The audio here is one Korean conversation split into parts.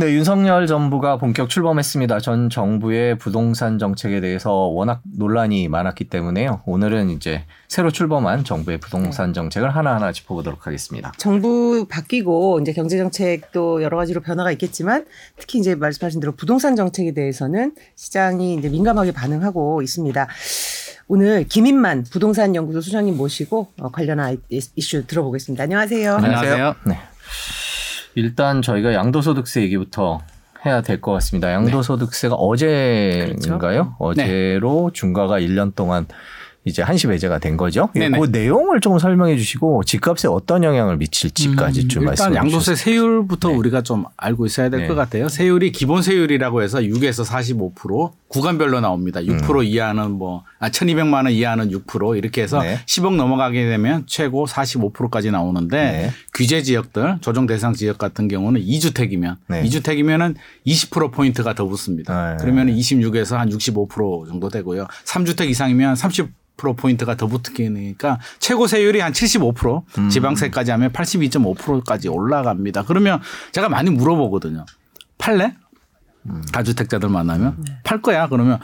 네, 윤석열 정부가 본격 출범했습니다. 전 정부의 부동산 정책에 대해서 워낙 논란이 많았기 때문에요. 오늘은 이제 새로 출범한 정부의 부동산 정책을 하나하나 짚어보도록 하겠습니다. 정부 바뀌고 이제 경제 정책도 여러 가지로 변화가 있겠지만 특히 이제 말씀하신 대로 부동산 정책에 대해서는 시장이 이제 민감하게 반응하고 있습니다. 오늘 김인만 부동산 연구소 소장님 모시고 어, 관련한 이슈 들어보겠습니다. 안녕하세요. 안녕하세요. 네. 일단 저희가 양도소득세 얘기부터 해야 될 것 같습니다. 양도소득세가 어제인가요? 그렇죠. 어제로 중과가 1년 동안 이제 한시 배제가 된 거죠. 예, 네네. 그 내용을 좀 설명해 주시고 집값에 어떤 영향을 미칠지까지 좀 말씀해 음, 일단 양도세. 세율부터 네. 우리가 좀 알고 있어야 될 네. 것 같아요. 세율이 기본 세율이라고 해서 6에서 45% 구간별로 나옵니다. 6% 음. 이하는 뭐 아, 1,200만 원 이하는 6% 이렇게 해서 네. 10억 넘어가게 되면 최고 45%까지 나오는데 네. 규제 지역들 조정 대상 지역 같은 경우는 2주택이면 네. 2주택이면은 20% 포인트가 더 붙습니다. 네. 그러면 26에서 한 65% 정도 되고요. 3주택 이상이면 30% 포인트가 더 붙으니까 최고 세율이 한 75% 음. 지방세까지 하면 82.5%까지 올라갑니다. 그러면 제가 많이 물어보거든요. 팔래? 음. 다주택자들 만나면 네. 팔 거야. 그러면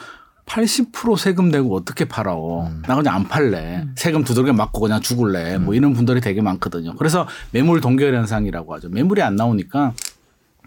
80% 세금 내고 어떻게 팔아? 음. 나 그냥 안 팔래. 세금 두들겨 맞고 그냥 죽을래. 뭐 이런 분들이 되게 많거든요. 그래서 매물 동결 현상이라고 하죠. 매물이 안 나오니까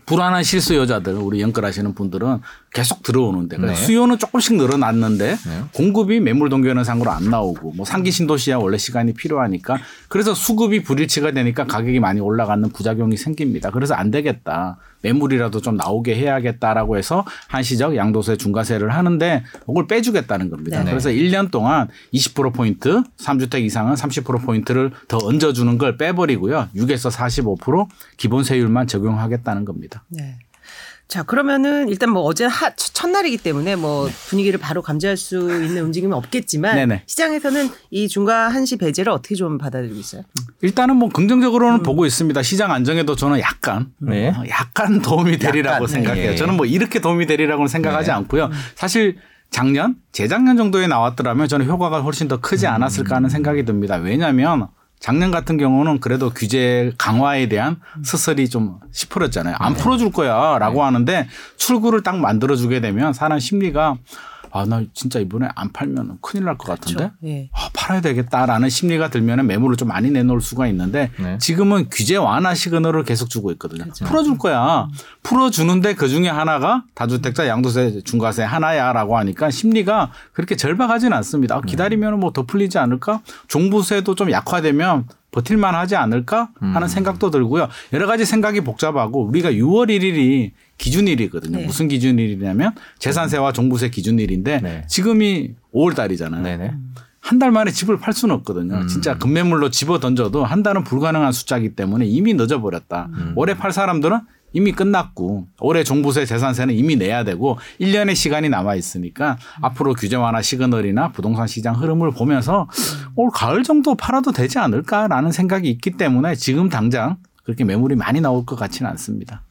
불안한 실수 여자들 우리 연끌하시는 분들은 계속 들어오는데 네. 수요는 조금씩 늘어났는데 공급이 매물 동결 현상으로 안 나오고 뭐 상기 신도시야 원래 시간이 필요하니까 그래서 수급이 불일치가 되니까 가격이 많이 올라가는 부작용이 생깁니다. 그래서 안 되겠다. 매물이라도 좀 나오게 해야겠다라고 해서 한시적 양도세 중과세를 하는데 그걸 빼주겠다는 겁니다. 네. 그래서 1년 동안 20% 포인트, 3주택 이상은 30% 포인트를 더 얹어주는 걸 빼버리고요. 6에서 45% 기본 세율만 적용하겠다는 겁니다. 네. 자 그러면은 일단 뭐 어제 하, 첫날이기 때문에 뭐 분위기를 바로 감지할 수 있는 움직임은 없겠지만 네네. 시장에서는 이 중과 한시 배제를 어떻게 좀 받아들이고 있어요? 일단은 뭐 긍정적으로는 보고 있습니다. 시장 안정에도 저는 약간 네. 어, 약간 도움이 되리라고 약간, 생각해요. 예. 저는 뭐 이렇게 도움이 되리라고는 생각하지 네. 않고요. 사실 작년, 재작년 정도에 나왔더라면 저는 효과가 훨씬 더 크지 않았을까 하는 생각이 듭니다. 왜냐하면 작년 같은 경우는 그래도 규제 강화에 대한 스설이 좀 시풀었잖아요. 안 풀어줄 거야 라고 하는데 출구를 딱 만들어주게 되면 사람 심리가 아, 나 진짜 이번에 안 팔면 큰일 날 것 같은데? 예. 아, 팔아야 되겠다라는 심리가 들면 매물을 좀 많이 내놓을 수가 있는데 네. 지금은 규제 완화 시그널을 계속 주고 있거든요. 풀어줄 거야. 풀어주는데 그 중에 하나가 다주택자 양도세 중과세 하나야라고 하니까 심리가 그렇게 절박하진 않습니다. 아, 기다리면 뭐 더 풀리지 않을까? 종부세도 좀 약화되면 버틸만 하지 않을까 하는 생각도 들고요. 여러 가지 생각이 복잡하고 우리가 6월 1일이 기준일이거든요. 네. 무슨 기준일이냐면 재산세와 종부세 기준일인데 네. 지금이 5월 달이잖아요. 네네. 한 달 만에 집을 팔 수는 없거든요. 진짜 급매물로 집어 던져도 한 달은 불가능한 숫자이기 때문에 이미 늦어버렸다. 올해 팔 사람들은 이미 끝났고 올해 종부세 재산세는 이미 내야 되고 1년의 시간이 남아 있으니까 앞으로 규제 완화 시그널이나 부동산 시장 흐름을 보면서 올 가을 정도 팔아도 되지 않을까라는 생각이 있기 때문에 지금 당장 그렇게 매물이 많이 나올 것 같지는 않습니다.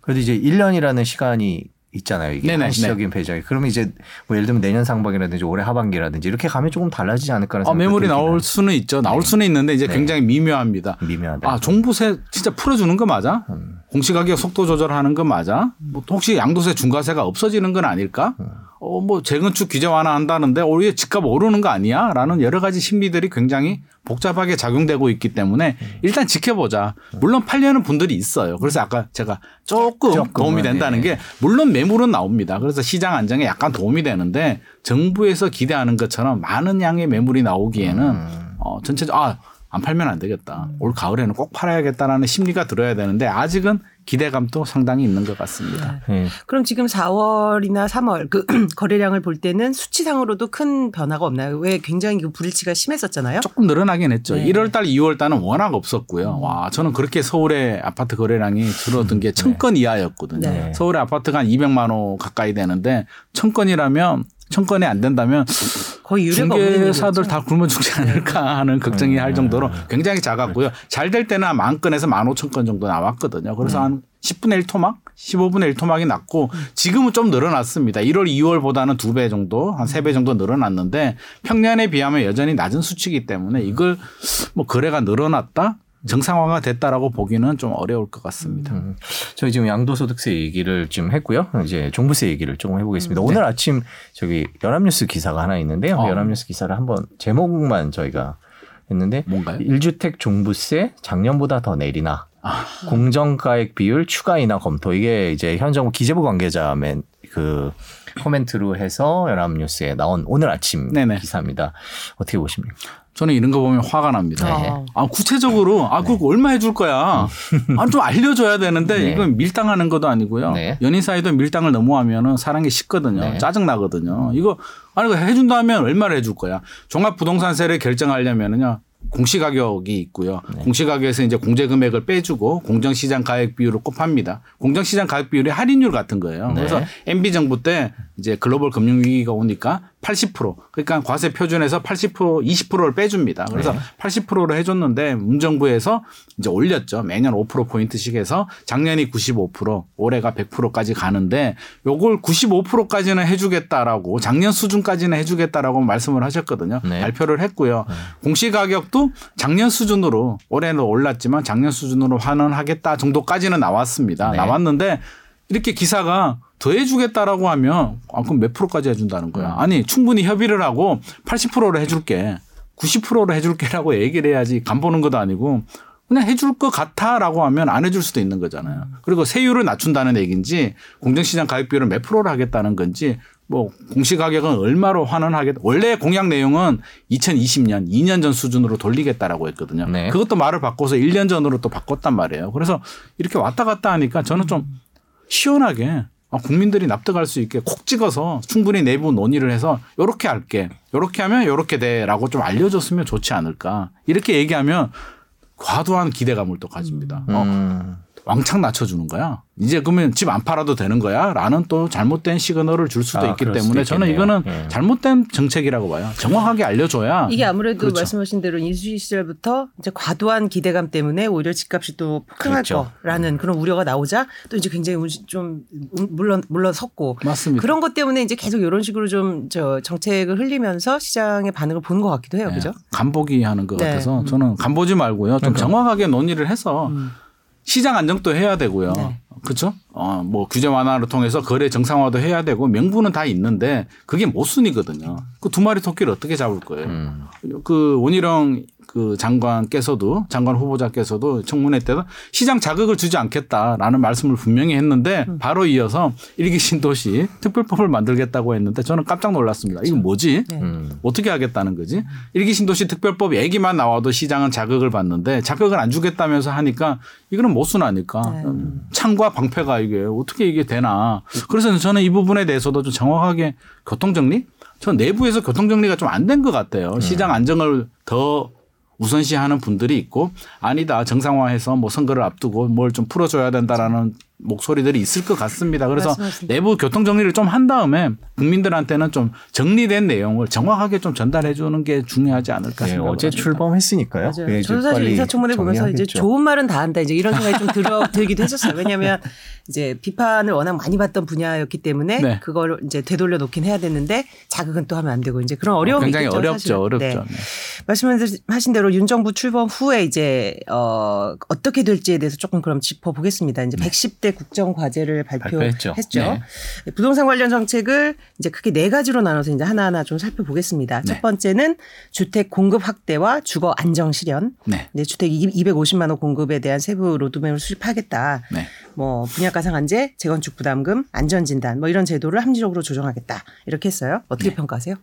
그래도 이제 1년이라는 시간이 있잖아요. 이게 네네, 한시적인 배정이. 그러면 이제 뭐 예를 들면 내년 상반기라든지 올해 하반기라든지 이렇게 가면 조금 달라지지 않을까라는 어, 생각도 매물이 나올. 수는 있죠. 나올 네. 수는 있는데 이제 네. 굉장히 미묘합니다. 미묘하다. 아, 종부세 진짜 풀어주는 거 맞아? 음. 공시가격 속도 조절하는 거 맞아? 뭐 혹시 양도세 중과세가 없어지는 건 아닐까? 음. 어, 뭐 재건축 규제 완화한다는데 오히려 집값 오르는 거 아니야? 라는 여러 가지 심리들이 굉장히 복잡하게 작용되고 있기 때문에 음. 일단 지켜보자. 물론 팔려는 분들이 있어요. 그래서 아까 제가 조금 도움이 된다는 예. 게 물론 매물은 나옵니다. 그래서 시장 안정에 약간 도움이 되는데 정부에서 기대하는 것처럼 많은 양의 매물이 나오기에는 음. 어, 전체적 아, 안 팔면 안 되겠다. 올 가을에는 꼭 팔아야겠다라는 심리가 들어야 되는데 아직은 기대감도 상당히 있는 것 같습니다. 예. 그럼 지금 4월이나 3월 그 거래량을 볼 때는 수치상으로도 큰 변화가 없나요? 왜 굉장히 그 불일치가 심했었잖아요. 조금 늘어나긴 했죠. 네. 1월 달, 2월 달은 워낙 없었고요. 와, 저는 그렇게 서울의 아파트 거래량이 줄어든 게천건 이하였거든요. 네. 서울의 아파트가 한 200만 호 가까이 되는데 천 건이라면 천 건이 안 된다면 거의 중개사들 얘기였죠. 다 굶어 죽지 않을까 하는 걱정이 할 정도로 굉장히 작았고요. 잘 될 때는 한만 건에서 만 오천 건 정도 나왔거든요. 그래서 한 10분의 1 토막, 15분의 1 토막이 났고 지금은 좀 늘어났습니다. 1월, 2월보다는 두 배 정도, 한 세 배 정도 늘어났는데 평년에 비하면 여전히 낮은 수치이기 때문에 이걸 뭐 거래가 늘어났다? 정상화가 됐다라고 보기는 좀 어려울 것 같습니다. 음, 저희 지금 양도소득세 얘기를 좀 했고요. 이제 종부세 얘기를 조금 음, 해보겠습니다. 네. 오늘 아침 저기 연합뉴스 기사가 하나 있는데요. 어. 연합뉴스 기사를 한번 제목만 저희가 했는데 뭔가요? 1주택 종부세 작년보다 더 내리나 아. 공정가액 비율 추가 인하 검토 이게 이제 현 정부 기재부 관계자 맨 그 코멘트로 해서 연합뉴스에 나온 오늘 아침 네네. 기사입니다. 어떻게 보십니까? 저는 이런 거 보면 화가 납니다. 네. 아, 구체적으로, 아, 그거 얼마 해줄 거야. 아, 좀 알려줘야 되는데, 네. 이건 밀당하는 것도 아니고요. 네. 연인 사이도 밀당을 너무하면은 사랑이 식거든요. 네. 짜증 나거든요. 이거, 아니, 이거 해준다면 얼마를 해줄 거야. 종합 부동산세를 결정하려면은요. 공시가격이 있고요. 네. 공시가격에서 이제 공제금액을 빼주고 공정시장 가액 비율을 곱합니다. 공정시장 가액 비율이 할인율 같은 거예요. 네. 그래서 MB 정부 때 이제 글로벌 금융위기가 오니까 80% 그러니까 과세 표준에서 80% 20%를 빼줍니다. 그래서 네. 80%를 해줬는데 문정부에서 이제 올렸죠. 매년 5% 포인트씩 해서 작년이 95% 올해가 100%까지 가는데 요걸 95%까지는 해주겠다라고 작년 수준까지는 해주겠다라고 말씀을 하셨거든요. 네. 발표를 했고요. 공시가격도 작년 수준으로 올해는 올랐지만 작년 수준으로 환원하겠다 정도까지는 나왔습니다. 네. 나왔는데 이렇게 기사가 더 해주겠다라고 하면 아 그럼 몇 프로까지 해준다는 거야? 아니 충분히 협의를 하고 80%를 해줄게, 90%를 해줄게라고 얘기를 해야지 간 보는 것도 아니고 그냥 해줄 것 같아라고 하면 안 해줄 수도 있는 거잖아요. 그리고 세율을 낮춘다는 얘기인지 공정시장 가격 비율을 몇 프로를 하겠다는 건지 뭐 공시가격은 얼마로 환원하겠다. 원래 공약 내용은 2020년 2년 전 수준으로 돌리겠다라고 했거든요. 네. 그것도 말을 바꿔서 1년 전으로 또 바꿨단 말이에요. 그래서 이렇게 왔다 갔다 하니까 저는 좀 시원하게 아, 국민들이 납득할 수 있게 콕 찍어서 충분히 내부 논의를 해서 요렇게 할게. 요렇게 하면 요렇게 돼라고 좀 알려줬으면 좋지 않을까. 이렇게 얘기하면 과도한 기대감을 또 가집니다. 어, 음, 왕창 낮춰주는 거야. 이제 그러면 집 안 팔아도 되는 거야? 라는 또 잘못된 시그널을 줄 수도 아, 있기 때문에 저는. 이거는 예. 잘못된 정책이라고 봐요. 정확하게 알려줘야. 이게 아무래도 그렇죠. 말씀하신 대로 인수위 시절부터 이제 과도한 기대감 때문에 오히려 집값이 또 폭등할 그렇죠. 거라는 그런 우려가 나오자 또 이제 굉장히 운- 좀 음, 물론 물러섰고 맞습니다. 그런 것 때문에 이제 계속 이런 식으로 좀 저 정책을 흘리면서 시장의 반응을 보는 것 같기도 해요, 예, 그죠? 간보기 하는 것 네. 같아서 저는 간보지 말고요. 좀 그러니까. 정확하게 논의를 해서 음. 시장 안정도 해야 되고요. 네. 그렇죠? 어, 뭐 규제 완화를 통해서 거래 정상화도 해야 되고 명분은 다 있는데 그게 모순이거든요. 그 두 마리 토끼를 어떻게 잡을 거예요? 음. 그 원희룡 그 장관께서도 장관 후보자께서도 청문회 때도 시장 자극을 주지 않겠다라는 말씀을 분명히 했는데 음. 바로 이어서 일기 신도시 특별법을 만들겠다고 했는데 저는 깜짝 놀랐습니다. 이건 뭐지? 네. 음. 어떻게 하겠다는 거지? 일기 신도시 특별법 얘기만 나와도 시장은 자극을 받는데 자극을 안 주겠다면서 하니까 이거는 모순하니까 네. 음, 창과 방패가 이게 어떻게 이게 되나? 그래서 저는 이 부분에 대해서도 좀 정확하게 교통 정리? 전 내부에서 교통 정리가 좀 안 된 것 같아요. 시장 안정을 더 우선시하는 분들이 있고 아니다 정상화해서 뭐 선거를 앞두고 뭘 좀 풀어줘야 된다라는 목소리들이 있을 것 같습니다. 그래서 말씀하십니다. 내부 교통 정리를 좀 한 다음에 국민들한테는 좀 정리된 내용을 정확하게 좀 전달해 주는 게 중요하지 않을까 네, 생각합니다. 어제 출범했으니까요. 맞아요. 그게 이제 저도 사실 인사청문회 보면서 이제. 좋은 말은 다 한다 이제 이런 생각이 좀 들어 들기도 했었어요. 왜냐하면 이제 비판을 워낙 많이 받던 분야였기 때문에 네. 그걸 이제 되돌려 놓긴 해야 되는데 자극은 또 하면 안 되고 이제 그런 어려움이 굉장히 있겠죠. 어렵죠, 사실은. 어렵죠. 네. 네. 말씀하신 대로 윤 정부 출범 후에 이제 어 어떻게 될지에 대해서 조금 그럼 짚어 보겠습니다. 이제 110대 국정 과제를 발표했죠. 발표했죠. 네. 부동산 관련 정책을 이제 크게 네 가지로 나눠서 이제 하나하나 좀 살펴보겠습니다. 네. 첫 번째는 주택 공급 확대와 주거 안정 실현. 네. 네, 주택 250만 호 공급에 대한 세부 로드맵을 수립하겠다. 네. 뭐 분양가 상한제, 재건축 부담금, 안전 진단 뭐 이런 제도를 합리적으로 조정하겠다. 이렇게 했어요. 어떻게 평가하세요?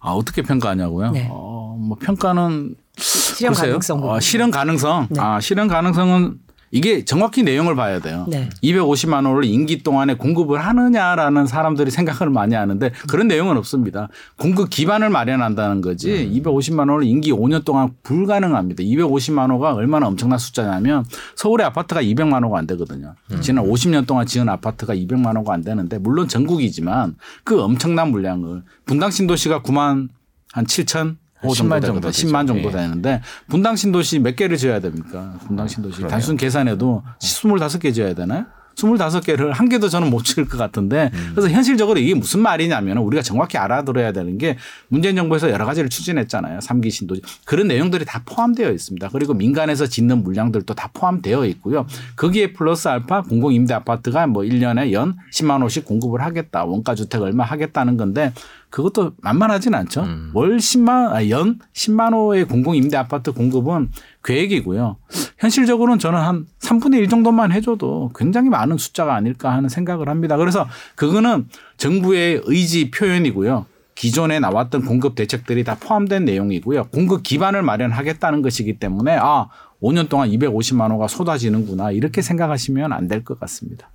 아 어떻게 평가하냐고요? 네. 어, 뭐 평가는 실현 글쎄요. 가능성. 어, 실현 가능성. 네. 아 실현 가능성은 이게 정확히 내용을 봐야 돼요. 네. 250만 원을 임기 동안에 공급을 하느냐라는 사람들이 생각을 많이 하는데 그런 내용은 없습니다. 공급 기반을 마련한다는 거지 250만 원을 임기 5년 동안 불가능합니다. 250만 호가 얼마나 엄청난 숫자냐면 서울의 아파트가 200만 호가 안 되거든요. 지난 50년 동안 지은 아파트가 200만 호가 안 되는데 물론 전국이지만 그 엄청난 물량을 분당 신도시가 9만 한 7천 호 10만 정도 정도 되거든요. 되죠. 10만 정도 예. 되는데 분당 신도시 몇 개를 지어야 됩니까? 분당 신도시 단순 계산해도 25개 지어야 되나요? 25개를 한 개도 저는 못 찍을 것 같은데 그래서 현실적으로 이게 무슨 말이냐면 우리가 정확히 알아들어야 되는 게 문재인 정부에서 여러 가지를 추진했잖아요. 삼기 신도시. 그런 내용들이 다 포함되어 있습니다. 그리고 민간에서 짓는 물량들도 다 포함되어 있고요. 거기에 플러스 알파 공공 임대 아파트가 뭐 1년에 연 10만 원씩 공급을 하겠다. 원가 주택 얼마 하겠다는 건데 그것도 만만하진 않죠. 월 10만 아, 연 10만 호의 공공 임대 아파트 공급은 계획이고요. 현실적으로는 저는 한 3분의 1 정도만 해줘도 굉장히 많은 숫자가 아닐까 하는 생각을 합니다. 그래서 그거는 정부의 의지 표현이고요. 기존에 나왔던 공급 대책들이 다 포함된 내용이고요. 공급 기반을 마련하겠다는 것이기 때문에 아 5년 동안 250만 호가 쏟아지는구나 이렇게 생각하시면 안 될 것 같습니다.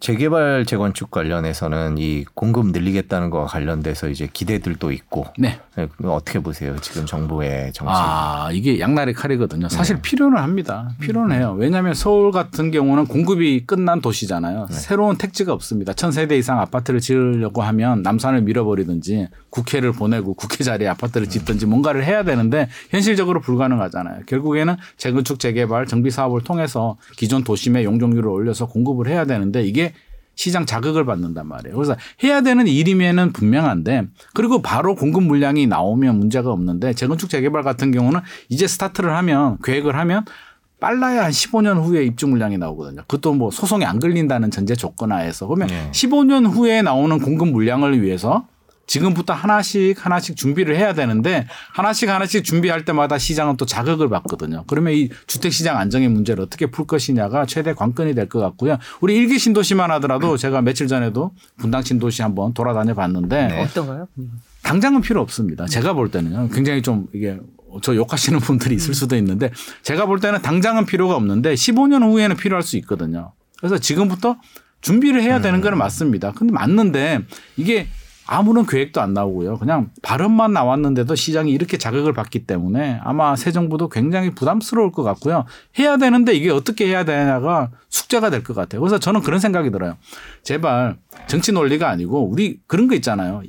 재개발 재건축 관련해서는 이 공급 늘리겠다는 거와 관련돼서 이제 기대들도 있고 네. 네, 어떻게 보세요? 지금 정부의 정책. 아, 이게 양날의 칼이거든요. 사실 필요는 합니다. 필요는 해요. 왜냐하면 서울 같은 경우는 공급이 끝난 도시잖아요. 새로운 택지가 없습니다. 천 세대 이상 아파트를 지으려고 하면 남산을 밀어버리든지 국회를 보내고 국회 자리에 아파트를 짓든지 뭔가를 해야 되는데 현실적으로 불가능하잖아요. 결국에는 재건축 재개발 정비 사업을 통해서 기존 도심의 용적률을 올려서 공급을 해야 되는데 이게 시장 자극을 받는단 말이에요. 그래서 해야 되는 일임에는 분명한데 그리고 바로 공급 물량이 나오면 문제가 없는데 재건축 재개발 같은 경우는 이제 스타트를 하면 계획을 하면 빨라야 한 15년 후에 입주 물량이 나오거든요. 그것도 뭐 소송이 안 걸린다는 전제 조건 하에서 그러면 네. 15년 후에 나오는 공급 물량을 위해서 지금부터 하나씩 하나씩 준비를 해야 되는데 하나씩 하나씩 준비할 때마다 시장은 또 자극을 받거든요. 그러면 이 주택 시장 안정의 문제를 어떻게 풀 것이냐가 최대 관건이 될 것 같고요. 우리 일기 신도시만 하더라도 제가 며칠 전에도 분당 신도시 한번 돌아다녀 봤는데 네. 어떤가요? 당장은 필요 없습니다. 제가 볼 때는요. 굉장히 좀 이게 저 욕하시는 분들이 있을 수도 있는데 제가 볼 때는 당장은 필요가 없는데 15년 후에는 필요할 수 있거든요. 그래서 지금부터 준비를 해야 되는 거는 맞습니다. 근데 맞는데 이게 아무런 계획도 안 나오고요. 그냥 발언만 나왔는데도 시장이 이렇게 자극을 받기 때문에 아마 새 정부도 굉장히 부담스러울 것 같고요. 해야 되는데 이게 어떻게 해야 되냐가 숙제가 될 것 같아요. 그래서 저는 그런 생각이 들어요. 제발 정치 논리가 아니고 우리 그런 거 있잖아요.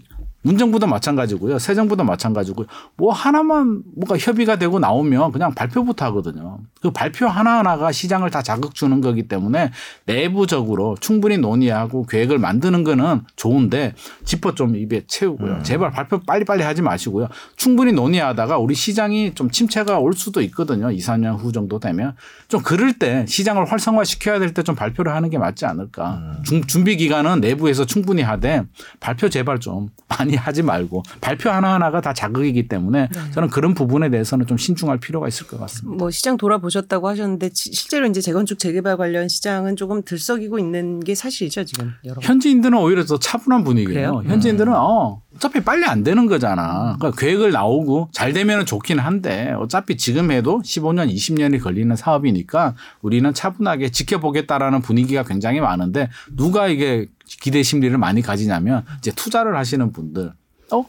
문정부도 마찬가지고요. 새 정부도 마찬가지고요. 뭐 하나만 뭐가 협의가 되고 나오면 그냥 발표부터 하거든요. 그 발표 하나하나가 시장을 다 자극 주는 거기 때문에 내부적으로 충분히 논의하고 계획을 만드는 거는 좋은데 짚어 좀 입에 채우고요. 제발 발표 빨리빨리 하지 마시고요. 충분히 논의하다가 우리 시장이 좀 침체가 올 수도 있거든요. 2, 3년 후 정도 되면 좀 그럴 때 시장을 활성화 시켜야 될 때 좀 발표를 하는 게 맞지 않을까. 중- 준비 기간은 내부에서 충분히 하되 발표 제발 좀 많이 하지 말고 발표 하나하나가 다 자극이기 때문에 저는 그런 부분에 대해서는 좀 신중할 필요가 있을 것 같습니다. 뭐 시장 돌아보셨다고 하셨는데 지- 실제로 이제 재건축 재개발 관련 시장은 조금 들썩이고 있는 게 사실이죠 지금. 현지인들은 오히려 더 차분한 분위기예요. 현지인들은 어, 어차피 빨리 안 되는 거잖아. 그러니까 계획을 나오고 잘 되면 좋긴 한데 어차피 지금 해도 15년, 20년이 걸리는 사업이니까 우리는 차분하게 지켜보겠다라는 분위기가 굉장히 많은데 누가 이게 기대 심리를 많이 가지냐면 이제 투자를 하시는 분들. 어?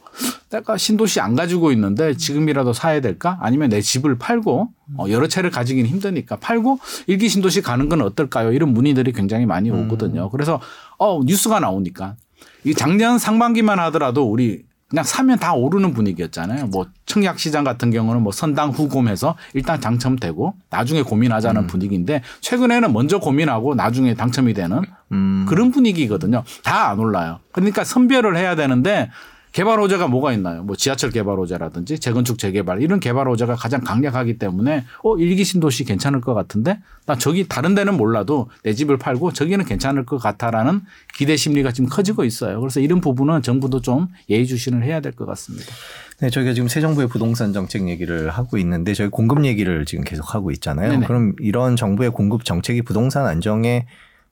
내가 신도시 안 가지고 있는데 지금이라도 사야 될까? 아니면 내 집을 팔고 어, 여러 채를 가지기는 힘드니까 팔고 일기 신도시 가는 건 어떨까요? 이런 문의들이 굉장히 많이 오거든요. 그래서 어, 뉴스가 나오니까 이 작년 상반기만 하더라도 우리 그냥 사면 다 오르는 분위기였잖아요. 뭐 청약 시장 같은 경우는 뭐 선당 후곰해서 일단 당첨되고 나중에 고민하자는 분위기인데 최근에는 먼저 고민하고 나중에 당첨이 되는 음. 그런 분위기거든요. 다 안 올라요. 그러니까 선별을 해야 되는데 개발 호재가 뭐가 있나요? 뭐 지하철 개발 호재라든지 재건축 재개발 이런 개발 호재가 가장 강력하기 때문에 어 일기 신도시 괜찮을 것 같은데 나 저기 다른 데는 몰라도 내 집을 팔고 저기는 괜찮을 것 같아라는 기대 심리가 지금 커지고 있어요. 그래서 이런 부분은 정부도 좀 예의주시를 해야 될 것 같습니다. 네, 저희가 지금 새 정부의 부동산 정책 얘기를 하고 있는데 저희 공급 얘기를 지금 계속 하고 있잖아요. 네네. 그럼 이런 정부의 공급 정책이 부동산 안정에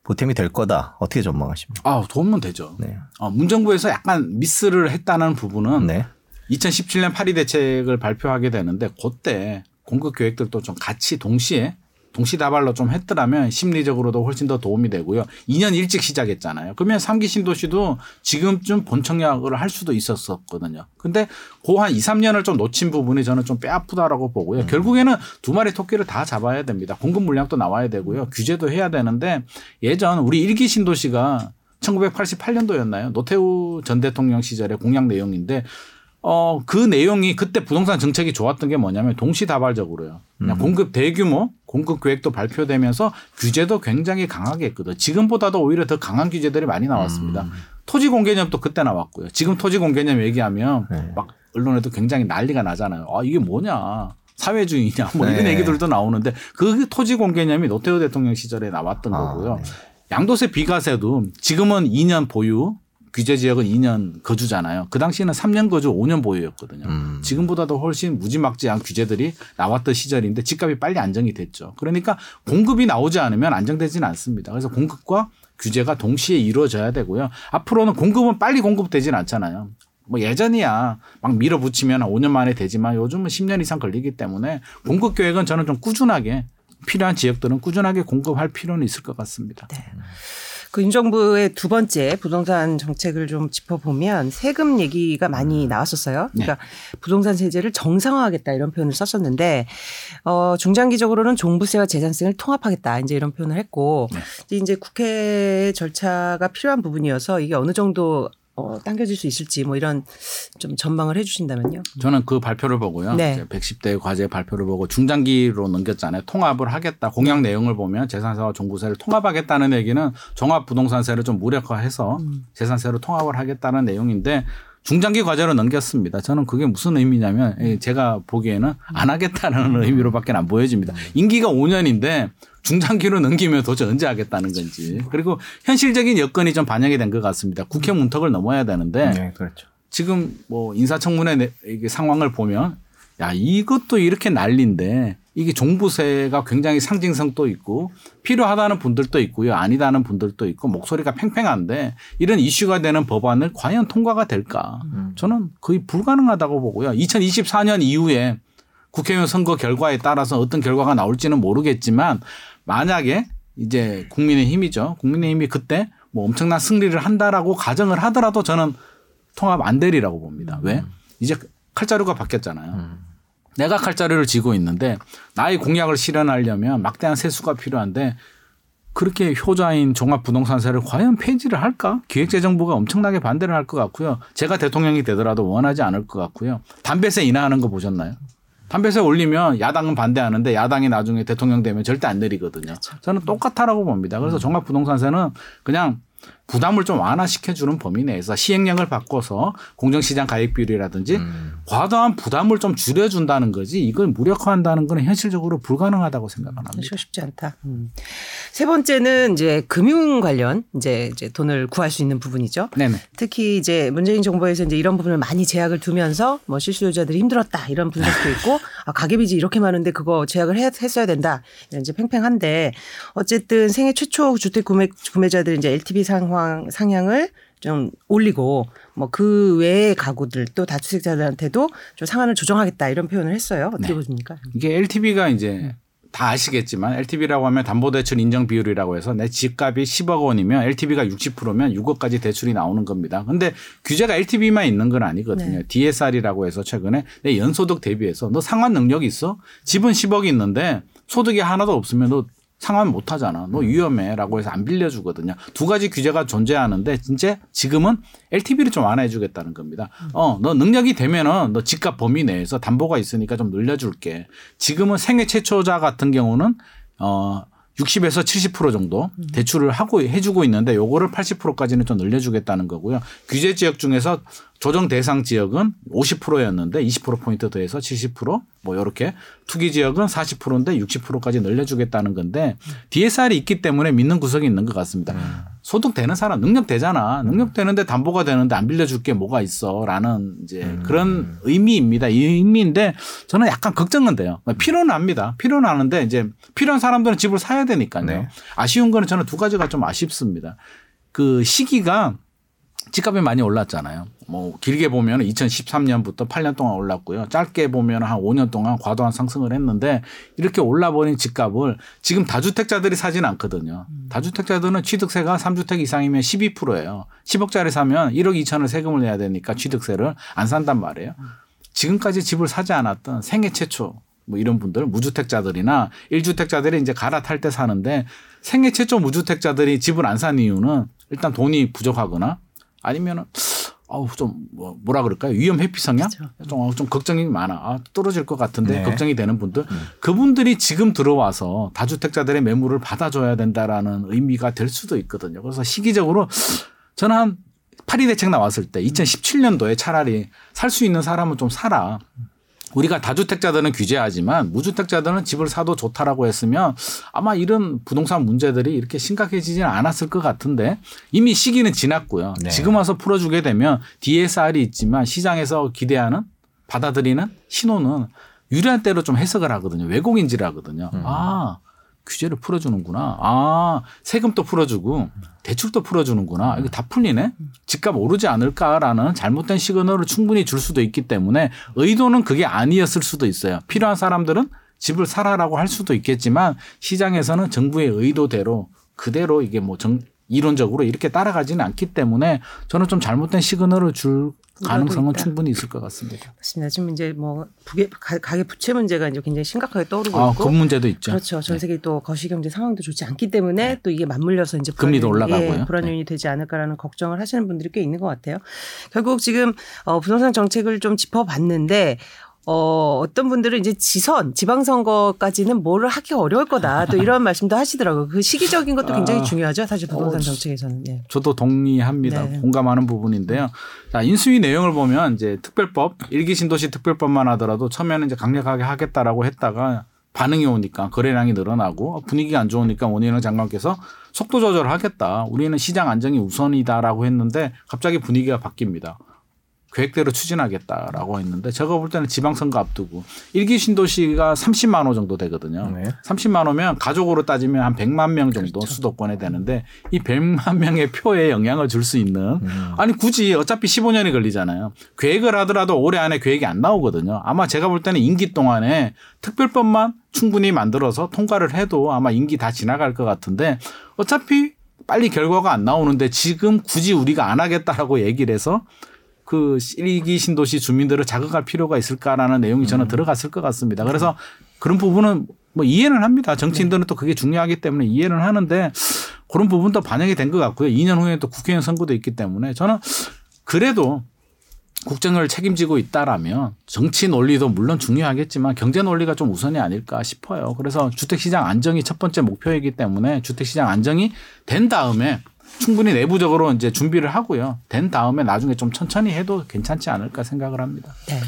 보탬이 될 거다. 어떻게 전망하십니까? 아 도움은 되죠. 네. 어, 문정부에서 약간 미스를 했다는 부분은 네. 2017년 파리 대책을 발표하게 되는데 그때 공급 계획들도 좀 같이 동시에 동시다발로 좀 했더라면 심리적으로도 훨씬 더 도움이 되고요. 2년 일찍 시작했잖아요. 그러면 삼기 신도시도 지금쯤 본청약을 할 수도 있었었거든요. 근데 그한 2, 3년을 좀 놓친 부분이 저는 좀 뼈아프다라고 보고요. 결국에는 두 마리 토끼를 다 잡아야 됩니다. 공급 물량도 나와야 되고요. 규제도 해야 되는데 예전 우리 일기 신도시가 1988년도였나요? 노태우 전 대통령 시절의 공약 내용인데 어, 그 내용이 그때 부동산 정책이 좋았던 게 뭐냐면 동시다발적으로요. 그냥 공급 대규모 공급 계획도 발표되면서 규제도 굉장히 강하게 했거든. 지금보다도 오히려 더 강한 규제들이 많이 나왔습니다. 음. 토지 공개념도 그때 나왔고요. 지금 토지 공개념 얘기하면 네. 막 언론에도 굉장히 난리가 나잖아요. 아 이게 뭐냐? 사회주의냐? 뭐 이런 네. 얘기들도 나오는데 그 토지 공개념이 노태우 대통령 시절에 나왔던 아, 거고요. 네. 양도세 비과세도 지금은 2년 보유, 규제 지역은 2년 거주잖아요. 그 당시에는 3년 거주, 5년 보유였거든요. 음. 지금보다도 훨씬 무지막지한 규제들이 나왔던 시절인데 집값이 빨리 안정이 됐죠. 그러니까 공급이 나오지 않으면 안정되지는 않습니다. 그래서 공급과 규제가 동시에 이루어져야 되고요. 앞으로는 공급은 빨리 공급되지는 않잖아요. 뭐 예전이야 막 밀어붙이면 한 5년 만에 되지만 요즘은 10년 이상 걸리기 때문에 공급 계획은 저는 좀 꾸준하게 필요한 지역들은 꾸준하게 공급할 필요는 있을 것 같습니다. 그 윤 정부의 두 번째 부동산 정책을 좀 짚어보면 세금 얘기가 많이 나왔었어요. 그러니까 부동산 세제를 정상화하겠다 이런 표현을 썼었는데 어 중장기적으로는 종부세와 재산세를 통합하겠다 이제 이런 표현을 했고 네. 이제 국회 절차가 필요한 부분이어서 이게 어느 정도 어 당겨질 수 있을지 뭐 이런 좀 전망을 해주신다면요. 저는 그 발표를 보고요. 네. 이제 110대 과제 발표를 보고 중장기로 넘겼잖아요. 통합을 하겠다. 공약 내용을 보면 재산세와 종부세를 통합하겠다는 얘기는 종합 부동산세를 좀 무력화해서 재산세로 통합을 하겠다는 내용인데 중장기 과제로 넘겼습니다. 저는 그게 무슨 의미냐면 예, 제가 보기에는 안 하겠다는 의미로밖에 안 보여집니다. 임기가 5년인데 중장기로 넘기면 도대체 언제 하겠다는 건지. 그리고 현실적인 여건이 좀 반영이 된 것 같습니다. 국회 문턱을 넘어야 되는데 네, 그렇죠. 지금 뭐 인사청문회 상황을 보면 야 이것도 이렇게 난리인데 이게 종부세가 굉장히 상징성도 있고 필요하다는 분들도 있고요. 아니다는 분들도 있고 목소리가 팽팽한데 이런 이슈가 되는 법안을 과연 통과가 될까? 저는 거의 불가능하다고 보고요. 2024년 이후에 국회의원 선거 결과에 따라서 어떤 결과가 나올지는 모르겠지만 만약에 이제 국민의 힘이죠. 국민의 힘이 그때 뭐 엄청난 승리를 한다라고 가정을 하더라도 저는 통합 안 되리라고 봅니다. 왜? 이제 칼자루가 바뀌었잖아요. 내가 칼자루를 쥐고 있는데 나의 공약을 실현하려면 막대한 세수가 필요한데 그렇게 효자인 종합부동산세를 과연 폐지를 할까? 기획재정부가 엄청나게 반대를 할 것 같고요. 제가 대통령이 되더라도 원하지 않을 것 같고요. 담배세 인하하는 거 보셨나요? 담배세 올리면 야당은 반대하는데 야당이 나중에 대통령 되면 절대 안 내리거든요. 저는 똑같다라고 봅니다. 그래서 종합부동산세는 그냥 부담을 좀 완화시켜주는 범위 내에서 시행령을 바꿔서 공정시장 가입 비율이라든지 과도한 부담을 좀 줄여준다는 거지 이걸 무력화한다는 건 현실적으로 불가능하다고 생각을 합니다. 사실 쉽지 않다. 음. 세 번째는 이제 금융 관련 이제 이제 돈을 구할 수 있는 부분이죠. 네네. 특히 이제 문재인 정부에서 이제 이런 부분을 많이 제약을 두면서 뭐 실수요자들이 힘들었다 이런 분석도 있고 아, 가계빚이 이렇게 많은데 그거 제약을 했, 했어야 된다 이제 팽팽한데 어쨌든 생애 최초 주택 구매 구매자들 이제 LTV 상황 상향을 좀 올리고 뭐 그 외의 가구들 또 다주택자들한테도 좀 상한을 조정하겠다 이런 표현을 했어요. 어떻게 네. 보십니까? 이게 LTV가 이제 다 아시겠지만 LTV라고 하면 담보대출 인정 비율이라고 해서 내 집값이 10억 원이면 LTV가 60%면 6억까지 대출이 나오는 겁니다. 근데 규제가 LTV만 있는 건 아니거든요. 네. DSR이라고 해서 최근에 내 연소득 대비해서 너 상환 능력이 있어? 집은 10억이 있는데 소득이 하나도 없으면 너 상환 못 하잖아. 너 위험해 라고 해서 안 빌려주거든요. 두 가지 규제가 존재하는데 진짜 지금은 LTV를 좀 완화해 주겠다는 겁니다. 어, 너 능력이 되면은 너 집값 범위 내에서 담보가 있으니까 좀 늘려줄게. 지금은 생애 최초자 같은 경우는 어 60에서 70% 정도 대출을 하고 해주고 있는데 요거를 80%까지는 좀 늘려주겠다는 거고요. 규제 지역 중에서 조정 대상 지역은 50%였는데 20% 포인트 더해서 70%뭐 이렇게 투기 지역은 40%인데 60%까지 늘려주겠다는 건데 DSR이 있기 때문에 믿는 구석이 있는 것 같습니다. 소득 되는 사람 능력 되잖아. 능력 되는데 담보가 되는데 안 빌려줄 게 뭐가 있어 라는 이제 그런 의미입니다. 이 의미인데 저는 약간 걱정은 돼요. 필요는 합니다. 필요는 하는데 이제 필요한 사람들은 집을 사야 되니까요. 네. 아쉬운 거는 저는 두 가지가 좀 아쉽습니다. 그 시기가 집값이 많이 올랐잖아요. 뭐 길게 보면 2013년부터 8년 동안 올랐고요. 짧게 보면 한 5년 동안 과도한 상승을 했는데 이렇게 올라버린 집값을 지금 다주택자들이 사진 않거든요. 다주택자들은 취득세가 3주택 이상이면 12%예요. 10억짜리 사면 1억 2천을 세금을 내야 되니까 취득세를 안 산단 말이에요. 지금까지 집을 사지 않았던 생애 최초 뭐 이런 분들 무주택자들이나 1주택자들이 이제 갈아탈 때 사는데 생애 최초 무주택자들이 집을 안 산 이유는 일단 돈이 부족하거나 아니면은 아우 좀 뭐, 뭐라 그럴까요? 위험 회피 성향? 그렇죠. 좀, 좀 걱정이 많아. 아, 떨어질 것 같은데 네. 걱정이 되는 분들. 그분들이 지금 들어와서 다주택자들의 매물을 받아줘야 된다라는 의미가 될 수도 있거든요. 그래서 시기적으로 저는 한 파리 대책 나왔을 때 2017년도에 차라리 살 수 있는 사람은 좀 사라. 우리가 다주택자들은 규제하지만 무주택자들은 집을 사도 좋다라고 했으면 아마 이런 부동산 문제들이 이렇게 심각해지지는 않았을 것 같은데 이미 시기는 지났고요. 네. 지금 와서 풀어주게 되면 DSR이 있지만 시장에서 기대하는 받아들이는 신호는 유리한 대로 좀 해석을 하거든요. 왜곡인지를 하거든요. 아 규제를 풀어주는구나. 아 세금도 풀어주고 대출도 풀어주는구나. 이거 다 풀리네. 집값 오르지 않을까라는 잘못된 시그널을 충분히 줄 수도 있기 때문에 의도는 그게 아니었을 수도 있어요. 필요한 사람들은 집을 사라라고 할 수도 있겠지만 시장에서는 정부의 의도대로 그대로 이게 뭐 정, 이론적으로 이렇게 따라가지는 않기 때문에 저는 좀 잘못된 시그널을 줄 가능성은 있다. 충분히 있을 것 같습니다. 맞습니다. 지금 이제 뭐 부계, 가- 가계 부채 문제가 이제 굉장히 심각하게 떠오르고 아, 있고 그 문제도 있죠. 그렇죠. 전 네. 세계 또 거시경제 상황도 좋지 않기 때문에 또 이게 맞물려서 이제 금리도 올라가고요. 예, 불안 네. 요인이 되지 않을까라는 걱정을 하시는 분들이 꽤 있는 것 같아요. 결국 지금 어, 부동산 정책을 좀 짚어봤는데 어, 어떤 분들은 이제 지선, 지방선거까지는 뭐를 하기 어려울 거다. 또 이런 말씀도 하시더라고요. 그 시기적인 것도 굉장히 아, 중요하죠. 사실 부동산 어, 정책에서는. 예. 저도 동의합니다. 네. 공감하는 부분인데요. 자, 인수위 내용을 보면 이제 특별법, 일기 신도시 특별법만 하더라도 처음에는 이제 강력하게 하겠다라고 했다가 반응이 오니까 거래량이 늘어나고 분위기가 안 좋으니까 원희룡 장관께서 속도 조절을 하겠다. 우리는 시장 안정이 우선이다라고 했는데 갑자기 분위기가 바뀝니다. 계획대로 추진하겠다라고 했는데 제가 볼 때는 지방선거 앞두고 일기 신도시가 30만 호 정도 되거든요. 네. 30만 호면 가족으로 따지면 한 100만 명 정도 수도권에 되는데 이 100만 명의 표에 영향을 줄 수 있는 아니 굳이 어차피 15년이 걸리잖아요. 계획을 하더라도 올해 안에 계획이 안 나오거든요. 아마 제가 볼 때는 임기 동안에 특별법만 충분히 만들어서 통과를 해도 아마 임기 다 지나갈 것 같은데 어차피 빨리 결과가 안 나오는데 지금 굳이 우리가 안 하겠다라고 얘기를 해서 그 일기 신도시 주민들을 자극할 필요가 있을까라는 내용이 저는 들어갔을 것 같습니다. 그래서 그런 부분은 뭐 이해는 합니다. 정치인들은 또 그게 중요하기 때문에 이해는 하는데 그런 부분도 반영이 된 것 같고요. 2년 후에 또 국회의원 선거도 있기 때문에 저는 그래도 국정을 책임지고 있다라면 정치 논리도 물론 중요하겠지만 경제 논리가 좀 우선이 아닐까 싶어요. 그래서 주택시장 안정이 첫 번째 목표이기 때문에 주택시장 안정이 된 다음에 충분히 내부적으로 이제 준비를 하고요. 된 다음에 나중에 좀 천천히 해도 괜찮지 않을까 생각을 합니다. 네.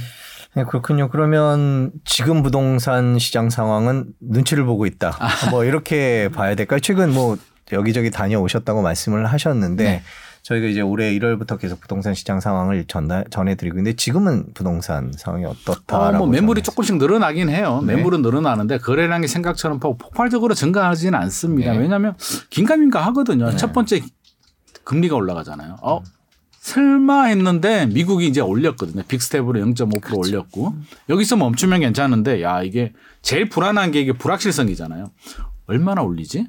네, 그렇군요. 그러면 지금 부동산 시장 상황은 눈치를 보고 있다. 뭐 이렇게 봐야 될까요? 최근 뭐 여기저기 다녀오셨다고 말씀을 하셨는데 네. 저희가 이제 올해 1월부터 계속 부동산 시장 상황을 전달, 전해드리고 있는데 지금은 부동산 상황이 어떻다라고 어, 뭐 매물이 조금씩 늘어나긴 해요. 네. 매물은 늘어나는데 거래량이 생각처럼 폭- 폭발적으로 증가하지는 않습니다. 네. 왜냐하면 긴가민가 하거든요. 첫 번째 금리가 올라가잖아요. 어 설마 했는데 미국이 이제 올렸거든요. 빅스텝으로 0.5% 올렸고 여기서 멈추면 괜찮은데 야 이게 제일 불안한 게 이게 불확실성이잖아요. 얼마나 올리지?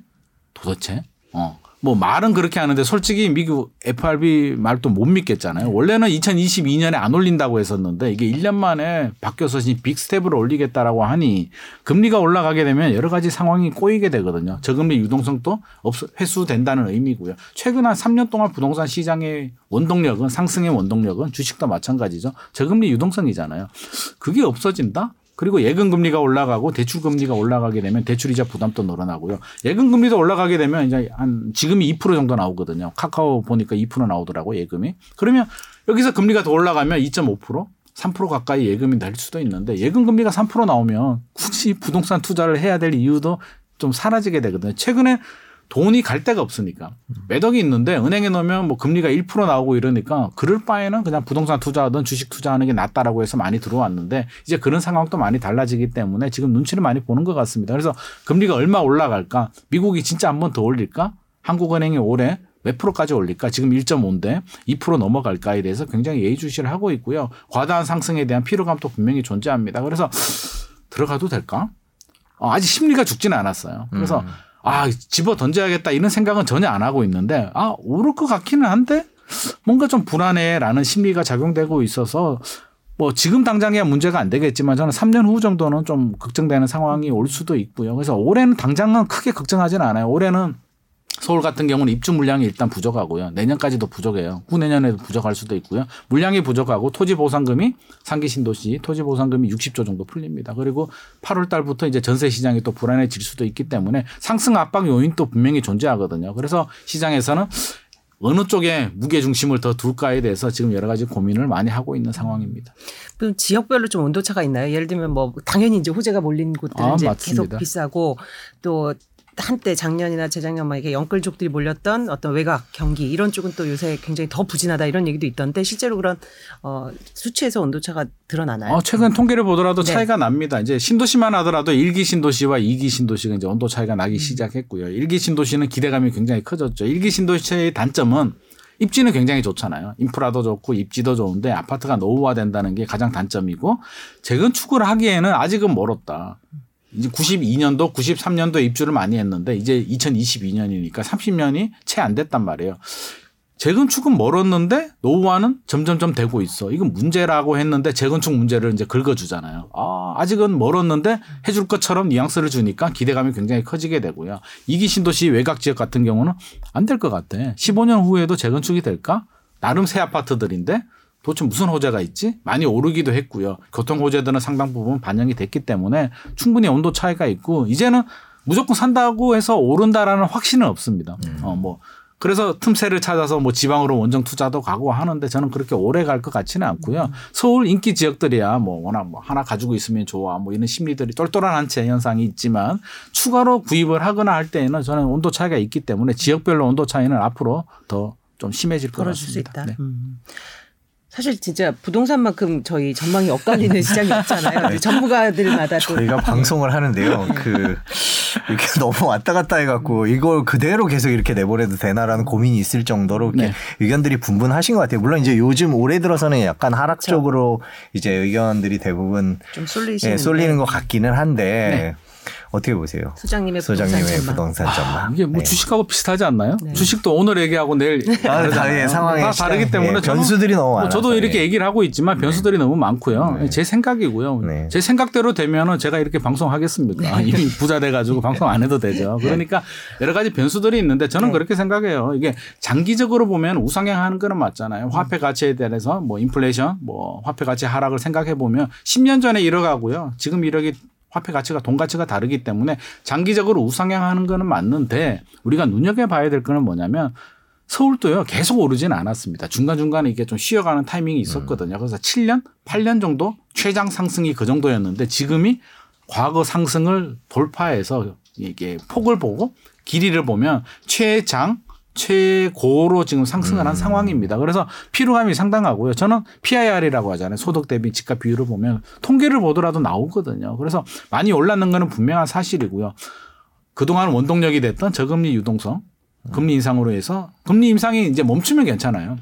도대체? 어. 뭐 말은 그렇게 하는데 솔직히 미국 FRB 말도 못 믿겠잖아요. 원래는 2022년에 안 올린다고 했었는데 이게 1년 만에 바뀌어서 지금 빅스텝으로 올리겠다라고 하니 금리가 올라가게 되면 여러 가지 상황이 꼬이게 되거든요. 저금리 유동성도 없 회수된다는 의미고요. 최근 한 3년 동안 부동산 시장의 원동력은 상승의 원동력은 주식도 마찬가지죠. 저금리 유동성이잖아요. 그게 없어진다? 그리고 예금 금리가 올라가고 대출 금리가 올라가게 되면 대출 이자 부담도 늘어나고요. 예금 금리도 올라가게 되면 이제 한 지금이 2% 정도 나오거든요. 카카오 보니까 2% 나오더라고 예금이. 그러면 여기서 금리가 더 올라가면 2.5% 3% 가까이 예금이 될 수도 있는데 예금 금리가 3% 나오면 굳이 부동산 투자를 해야 될 이유도 좀 사라지게 되거든요. 최근에 돈이 갈 데가 없으니까 매덕이 있는데 은행에 넣으면 뭐 금리가 1% 나오고 이러니까 그럴 바에는 그냥 부동산 투자하든 주식 투자하는 게 낫다라고 해서 많이 들어왔는데 이제 그런 상황도 많이 달라지기 때문에 지금 눈치를 많이 보는 것 같습니다. 그래서 금리가 얼마 올라갈까? 미국이 진짜 한 번 더 올릴까? 한국은행이 올해 몇 프로까지 올릴까? 지금 1.5인데 2% 넘어갈까에 대해서 굉장히 예의주시를 하고 있고요. 과다한 상승에 대한 피로감도 분명히 존재합니다. 그래서 들어가도 될까? 어, 아직 심리가 죽지는 않았어요. 그래서 아 집어 던져야겠다 이런 생각은 전혀 안 하고 있는데 아 오를 것 같기는 한데 뭔가 좀 불안해라는 심리가 작용되고 있어서 뭐 지금 당장이야 문제가 안 되겠지만 저는 3년 후 정도는 좀 걱정되는 상황이 올 수도 있고요. 그래서 올해는 당장은 크게 걱정하지는 않아요. 올해는 서울 같은 경우는 입주 물량이 일단 부족하고요. 내년까지도 부족해요. 후내년에도 부족할 수도 있고요. 물량이 부족하고 토지 보상금이 상기 신도시 토지 보상금이 60조 정도 풀립니다. 그리고 8월 달부터 이제 전세 시장이 또 불안해질 수도 있기 때문에 상승 압박 요인도 분명히 존재하거든요. 그래서 시장에서는 어느 쪽에 무게 중심을 더 둘까에 대해서 지금 여러 가지 고민을 많이 하고 있는 상황입니다. 그럼 지역별로 좀 온도차가 있나요? 예를 들면 뭐 당연히 이제 호재가 몰린 곳들은 아, 이제 맞습니다. 계속 비싸고 또 한때 작년이나 재작년 막 이렇게 영끌족들이 몰렸던 어떤 외곽 경기 이런 쪽은 또 요새 굉장히 더 부진하다 이런 얘기도 있던데 실제로 그런 어 수치에서 온도차가 드러나나요? 어, 최근 통계를 보더라도 네. 차이가 납니다. 이제 신도시만 하더라도 일기 신도시와 이기 신도시가 이제 온도 차이가 나기 시작했고요. 일기 신도시는 기대감이 굉장히 커졌죠. 일기 신도시의 단점은 입지는 굉장히 좋잖아요. 인프라도 좋고 입지도 좋은데 아파트가 노후화된다는 게 가장 단점이고 재건축을 하기에는 아직은 멀었다. 이제 92년도, 93년도에 입주를 많이 했는데 이제 2022년이니까 30년이 채 안 됐단 말이에요. 재건축은 멀었는데 노후화는 점점점 되고 있어. 이건 문제라고 했는데 재건축 문제를 이제 긁어주잖아요. 아, 아직은 멀었는데 해줄 것처럼 뉘앙스를 주니까 기대감이 굉장히 커지게 되고요. 이기 신도시 외곽 지역 같은 경우는 안 될 것 같아. 15년 후에도 재건축이 될까? 나름 새 아파트들인데 도대체 무슨 호재가 있지? 많이 오르기도 했고요. 교통 호재들은 상당 부분 반영이 됐기 때문에 충분히 온도 차이가 있고 이제는 무조건 산다고 해서 오른다라는 확신은 없습니다. 어, 뭐 그래서 틈새를 찾아서 뭐 지방으로 원정 투자도 가고 하는데 저는 그렇게 오래 갈 것 같지는 않고요. 서울 인기 지역들이야 뭐 워낙 뭐 하나 가지고 있으면 좋아 뭐 이런 심리들이 똘똘한 한채 현상이 있지만 추가로 구입을 하거나 할 때에는 저는 온도 차이가 있기 때문에 지역별로 온도 차이는 앞으로 더 좀 심해질 것 벌어질 수 같습니다. 있다. 네. 음. 사실 진짜 부동산만큼 저희 전망이 엇갈리는 시장이 없잖아요. 이제 전문가들마다 또 저희가 방송을 하는데요. 그 이렇게 너무 왔다 갔다 해갖고 이걸 그대로 계속 이렇게 내보내도 되나라는 고민이 있을 정도로 이렇게 네. 의견들이 분분하신 것 같아요. 물론 이제 요즘 올해 들어서는 약간 하락 적으로 이제 의견들이 대부분 좀 쏠리시는 예, 쏠리는 것 같기는 한데 어떻게 보세요? 소장님의 부동산 소장님의 전망. 부동산 전망. 이게 뭐 네. 주식하고 비슷하지 않나요? 네. 주식도 오늘 얘기하고 내일 아, 다르잖아요. 다, 예, 상황이 다 다르기 시장, 때문에 예, 변수들이 너무 뭐 많아서 저도 이렇게 예. 얘기를 하고 있지만 변수들이 너무 많고요. 네. 제 생각이고요. 네. 제 생각대로 되면은 제가 이렇게 방송하겠습니까? 이미 부자 돼 가지고 방송 안 해도 되죠. 그러니까 여러 가지 변수들이 있는데 저는 네. 그렇게 생각해요. 이게 장기적으로 보면 우상향하는 거는 맞잖아요. 화폐 가치에 대해서 뭐 인플레이션, 뭐 화폐 가치 하락을 생각해 보면 10년 전에 1억 하고요. 지금 1억이 화폐 가치가 돈 가치가 다르기 때문에 장기적으로 우상향하는 거는 맞는데 우리가 눈여겨 봐야 될 거는 뭐냐면 서울도요 계속 오르지는 않았습니다. 중간 중간에 이게 좀 쉬어가는 타이밍이 있었거든요. 그래서 7년, 8년 정도 최장 상승이 그 정도였는데 지금이 과거 상승을 돌파해서 이게 폭을 보고 길이를 보면 최장 최고로 지금 상승을 한 상황입니다. 그래서 피로감이 상당하고요. 저는 PIR이라고 하잖아요. 소득 대비 집값 비율을 보면 통계를 보더라도 나오거든요. 그래서 많이 올랐는 거는 분명한 사실이고요. 그동안 원동력이 됐던 저금리 유동성, 금리 인상으로 해서 금리 인상이 이제 멈추면 괜찮아요.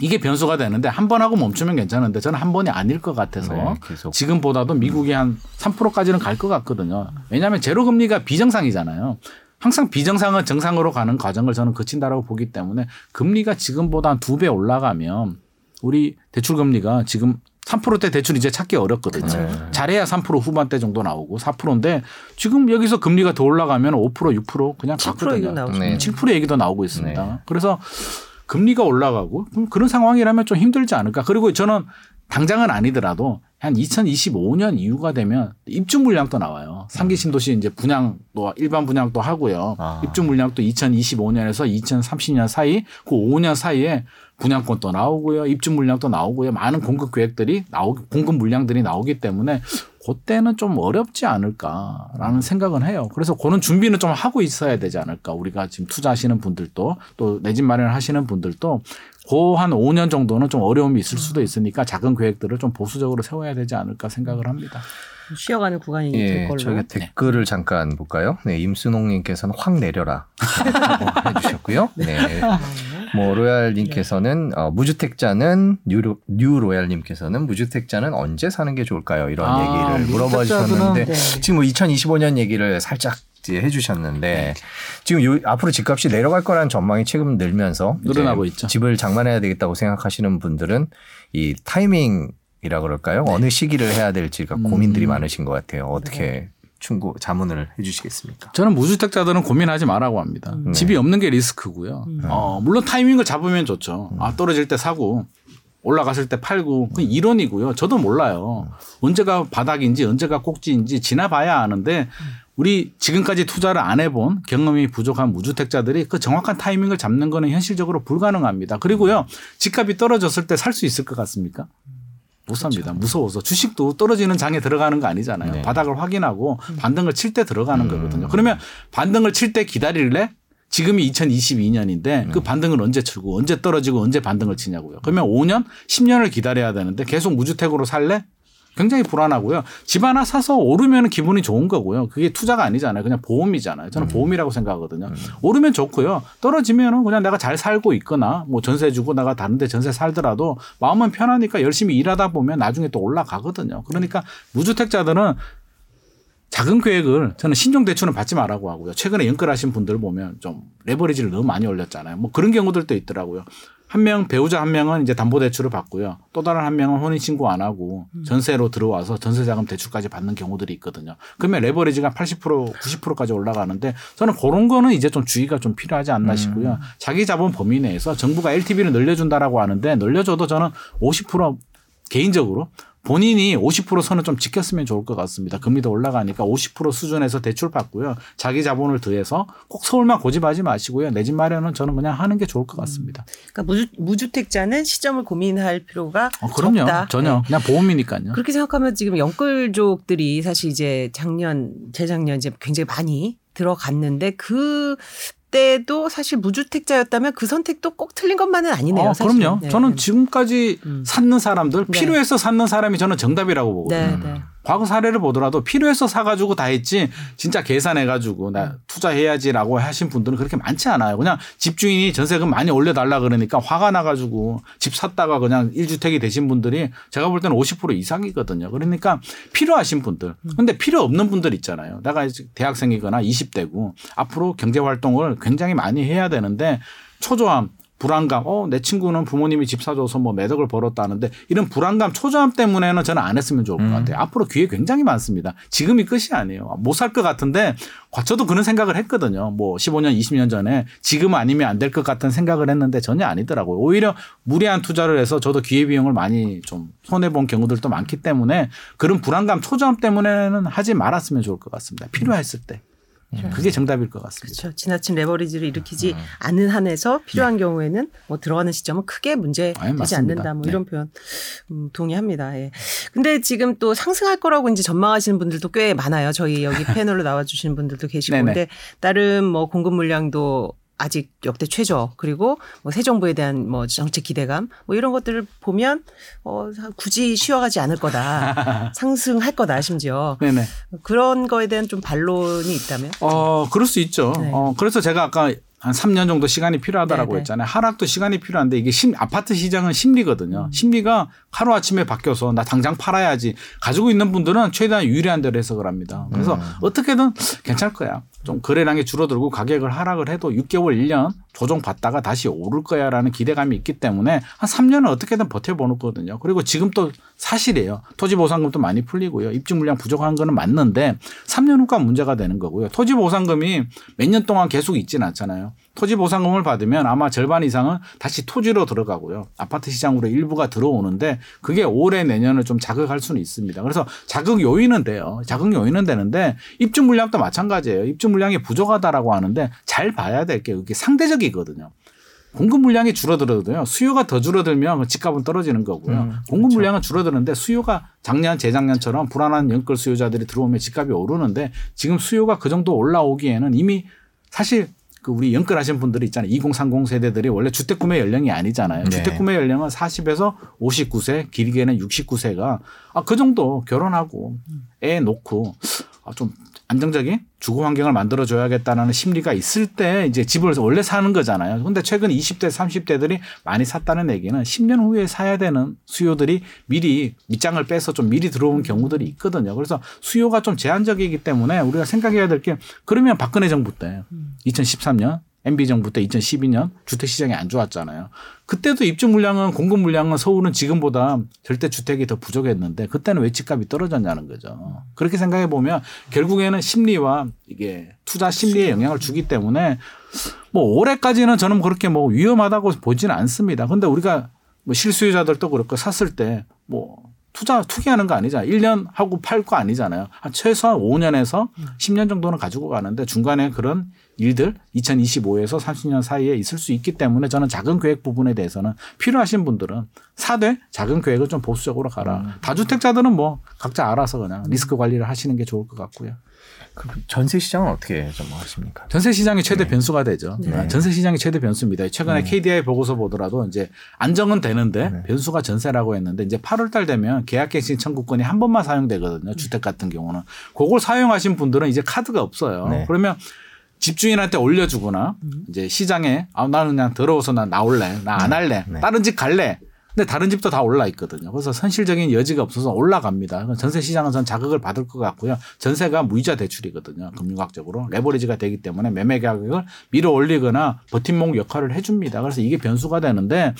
이게 변수가 되는데 한 번 하고 멈추면 괜찮은데 저는 한 번이 아닐 것 같아서 네. 지금보다도 미국이 한 3%까지는 갈 것 같거든요. 왜냐하면 제로 금리가 비정상이잖아요. 항상 비정상은 정상으로 가는 과정을 저는 거친다라고 보기 때문에 금리가 지금보다 한 두 배 올라가면 우리 대출 금리가 지금 3%대 대출 이제 찾기 어렵거든요. 그쵸. 잘해야 3% 후반대 정도 나오고 4%인데 지금 여기서 금리가 더 올라가면 5% 6% 그냥 7% 갔거든요. 얘기가 나오죠. 네. 7% 얘기도 나오고 있습니다. 네. 그래서 금리가 올라가고 그런 상황이라면 좀 힘들지 않을까. 그리고 저는 당장은 아니더라도 한 2025년 이후가 되면 입주 물량도 나와요. 상기 신도시 이제 분양도 일반 분양도 하고요. 아. 입주 물량도 2025년에서 2030년 사이 그 5년 사이에 분양권도 나오고요. 입주 물량도 나오고요. 많은 공급 계획들이 나오기 공급 물량들이 나오기 때문에 그때는 좀 어렵지 않을까라는 생각은 해요. 그래서 그런 준비는 좀 하고 있어야 되지 않을까. 우리가 지금 투자하시는 분들도 또 내 집 마련하시는 분들도 그한 5년 정도는 좀 어려움이 있을 수도 있으니까 작은 계획들을 좀 보수적으로 세워야 되지 않을까 생각을 합니다. 쉬어가는 구간이 될 예, 걸로. 저희가 댓글을 잠깐 볼까요? 네, 임순옥님께서는 확 내려라 라고 해주셨고요. 네. 뭐 로얄님께서는 어, 무주택자는 뉴로, 뉴로얄님께서는 무주택자는 언제 사는 게 좋을까요? 이런 아, 얘기를 물어봐 주셨는데 네. 지금 뭐 2025년 얘기를 살짝 해 주셨는데 지금 요, 앞으로 집값이 내려갈 거라는 전망이 최근 늘면서 늘어나고 있죠. 집을 장만해야 되겠다고 생각하시는 분들은 이 타이밍이라 그럴까요? 어느 시기를 해야 될지가 고민들이 많으신 것 같아요. 어떻게 충고 자문을 해주시겠습니까? 저는 무주택자들은 고민하지 말라고 합니다. 음. 집이 없는 게 리스크고요. 어, 물론 타이밍을 잡으면 좋죠. 아, 떨어질 때 사고 올라갔을 때 팔고 그 이론이고요. 저도 몰라요. 언제가 바닥인지 언제가 꼭지인지 지나봐야 아는데 우리 지금까지 투자를 안 해본 경험이 부족한 무주택자들이 그 정확한 타이밍을 잡는 거는 현실적으로 불가능합니다. 그리고요. 집값이 떨어졌을 때 살 수 있을 것 같습니까? 못 삽니다. 무서워서 주식도 떨어지는 장에 들어가는 거 아니잖아요. 네. 바닥을 확인하고 반등을 칠 때 들어가는 거거든요. 그러면 반등을 칠 때 기다릴래? 지금이 2022년인데 그 반등을 언제 치고 언제 떨어지고 언제 반등을 치냐고요. 그러면 5년, 10년을 기다려야 되는데 계속 무주택으로 살래? 굉장히 불안하고요. 집 하나 사서 오르면 기분이 좋은 거고요. 그게 투자가 아니잖아요. 그냥 보험이잖아요. 저는 보험이라고 생각하거든요. 오르면 좋고요. 떨어지면은 그냥 내가 잘 살고 있거나 뭐 전세 주고 내가 다른데 전세 살더라도 마음은 편하니까 열심히 일하다 보면 나중에 또 올라가거든요. 그러니까 무주택자들은 작은 계획을 저는 신용 대출은 받지 말라고 하고요. 최근에 연끌하신 분들 보면 좀 레버리지를 너무 많이 올렸잖아요. 뭐 그런 경우들도 있더라고요. 한 명 배우자 한 명은 이제 담보 대출을 받고요. 또 다른 한 명은 혼인 신고 안 하고 전세로 들어와서 전세 자금 대출까지 받는 경우들이 있거든요. 그러면 레버리지가 80% 90%까지 올라가는데 저는 그런 거는 이제 좀 주의가 좀 필요하지 않나 싶고요. 자기 자본 범위 내에서 정부가 LTV를 늘려준다라고 하는데 늘려줘도 저는 50% 개인적으로 본인이 50% 선을 좀 지켰으면 좋을 것 같습니다. 금리도 올라가니까 50% 수준에서 대출 받고요. 자기 자본을 더해서 꼭 서울만 고집하지 마시고요. 내 집 마련은 저는 그냥 하는 게 좋을 것 같습니다. 그러니까 무주, 무주택자는 시점을 고민할 필요가 어, 그럼요. 적다. 전혀 네. 그냥 보험이니까요. 그렇게 생각하면 지금 영끌족들이 사실 이제 작년, 재작년 이제 굉장히 많이 들어갔는데 그 때도 사실 무주택자였다면 그 선택도 꼭 틀린 것만은 아니네요. 어, 사실. 그럼요. 네. 저는 지금까지 음. 샀는 사람들 네. 필요해서 샀는 사람이 저는 정답이라고 보거든요. 네, 네. 과거 사례를 보더라도 필요해서 사가지고 다 했지 진짜 계산해가지고 나 투자해야지라고 하신 분들은 그렇게 많지 않아요. 그냥 집주인이 전세금 많이 올려달라 그러니까 화가 나가지고 집 샀다가 그냥 1주택이 되신 분들이 제가 볼 때는 50% 이상이거든요. 그러니까 필요하신 분들. 근데 필요 없는 분들 있잖아요. 내가 대학생이거나 20대고 앞으로 경제 활동을 굉장히 많이 해야 되는데 초조함 불안감, 어, 내 친구는 부모님이 집 사줘서 뭐 매덕을 벌었다는데 이런 불안감, 초조함 때문에는 저는 안 했으면 좋을 것 같아요. 앞으로 기회 굉장히 많습니다. 지금이 끝이 아니에요. 못 살 것 같은데 저도 그런 생각을 했거든요. 뭐 15년, 20년 전에 지금 아니면 안 될 것 같은 생각을 했는데 전혀 아니더라고요. 오히려 무리한 투자를 해서 저도 기회비용을 많이 좀 손해본 경우들도 많기 때문에 그런 불안감, 초조함 때문에는 하지 말았으면 좋을 것 같습니다. 필요했을 때. 그게 정답일 것 같습니다. 그렇죠. 지나친 레버리지를 일으키지 음. 않은 한에서 필요한 네. 경우에는 뭐 들어가는 시점은 크게 문제되지. 않는다. 뭐 네. 이런 표현 음, 동의합니다. 예. 근데 지금 또 상승할 거라고 이제 전망하시는 분들도 꽤 많아요. 저희 여기 패널로 나와 주시는 분들도 계시고. 근데 다른 뭐 공급 물량도 아직 역대 최저 그리고 뭐 새 정부에 대한 뭐 정책 기대감 뭐 이런 것들을 보면 어 굳이 쉬어가지 않을 거다 상승할 거다 심지어 네네. 그런 거에 대한 좀 반론이 있다면 어, 그럴 수 있죠. 네. 어, 그래서 제가 아까 한 3년 정도 시간이 필요하다라고 네, 네. 했잖아요. 하락도 시간이 필요한데 이게 심, 아파트 시장은 심리거든요. 심리가 하루아침에 바뀌어서 나 당장 팔아야지. 가지고 있는 분들은 최대한 유리한 대로 해석을 합니다. 그래서 어떻게든 괜찮을 거야. 좀 거래량이 줄어들고 가격을 하락을 해도 6개월, 1년 조정받다가 다시 오를 거야라는 기대감이 있기 때문에 한 3년은 어떻게든 버텨보는 거거든요. 그리고 지금 또 사실이에요. 토지 보상금도 많이 풀리고요. 입주 물량 부족한 거는 맞는데 3년 후가 문제가 되는 거고요. 토지 보상금이 몇 년 동안 계속 있지는 않잖아요. 토지 보상금을 받으면 아마 절반 이상은 다시 토지로 들어가고요. 아파트 시장으로 일부가 들어오는데 그게 올해 내년을 좀 자극할 수는 있습니다. 그래서 자극 요인은 돼요. 자극 요인은 되는데 입주 물량도 마찬가지예요. 입주 물량이 부족하다라고 하는데 잘 봐야 될 게 그게 상대적이거든요. 공급 물량이 줄어들어도요. 수요가 더 줄어들면 그 집값은 떨어지는 거고요. 음, 공급 물량은 줄어드는데 수요가 작년 재작년처럼 불안한 연끌 수요자들이 들어오면 집값이 오르는데 지금 수요가 그 정도 올라오기에는 이미 사실 그 우리 연끌하신 분들이 있잖아요. 2030 세대들이 원래 주택 구매 연령이 아니잖아요. 네. 주택 구매 연령은 40에서 59세, 길게는 69세가 아, 그 정도 결혼하고 애 놓고 아, 좀 안정적인 주거 환경을 만들어 줘야겠다는 심리가 있을 때 이제 집을 원래 사는 거잖아요. 근데 최근 20대, 30대들이 많이 샀다는 얘기는 10년 후에 사야 되는 수요들이 미리 밑장을 빼서 좀 미리 들어온 경우들이 있거든요. 그래서 수요가 좀 제한적이기 때문에 우리가 생각해야 될 게 그러면 박근혜 정부 때 2013년 MB 정부 때 2012년 주택 시장이 안 좋았잖아요. 그때도 입주 물량은 공급 물량은 서울은 지금보다 절대 주택이 더 부족했는데 그때는 왜 집값이 떨어졌냐는 거죠. 그렇게 생각해 보면 결국에는 심리와 이게 투자 심리에 영향을 주기 때문에 뭐 올해까지는 저는 그렇게 뭐 위험하다고 보지는 않습니다. 근데 우리가 뭐 실수요자들도 그렇고 샀을 때 뭐 투자 투기하는 거 아니잖아요. 1년 하고 팔 거 아니잖아요. 한 최소한 5년에서 10년 정도는 가지고 가는데 중간에 그런 일들 2025에서 30년 사이에 있을 수 있기 때문에 저는 작은 계획 부분에 대해서는 필요하신 분들은 사되 작은 계획을 좀 보수적으로 가라. 다주택자들은 뭐 각자 알아서 그냥 리스크 관리를 하시는 게 좋을 것 같고요. 그 전세 시장은 어떻게 전망하십니까? 전세 시장이 최대 변수가 되죠. 네. 전세 시장이 최대 변수입니다. 최근에 KDI 보고서 보더라도 이제 안정은 되는데 네. 변수가 전세라고 했는데 이제 8월 달 되면 계약갱신 청구권이 한 번만 사용되거든요. 주택 같은 경우는. 그걸 사용하신 분들은 이제 카드가 없어요. 네. 그러면 집주인한테 올려주거나 이제 시장에 아 나는 그냥 더러워서 나 나올래 나 안 할래 네. 다른 집 갈래 근데 다른 집도 다 올라 있거든요. 그래서 현실적인 여지가 없어서 올라갑니다. 전세 시장은 전 자극을 받을 것 같고요. 전세가 무이자 대출이거든요. 금융학적으로 레버리지가 되기 때문에 매매 가격을 밀어 올리거나 버팀목 역할을 해줍니다. 그래서 이게 변수가 되는데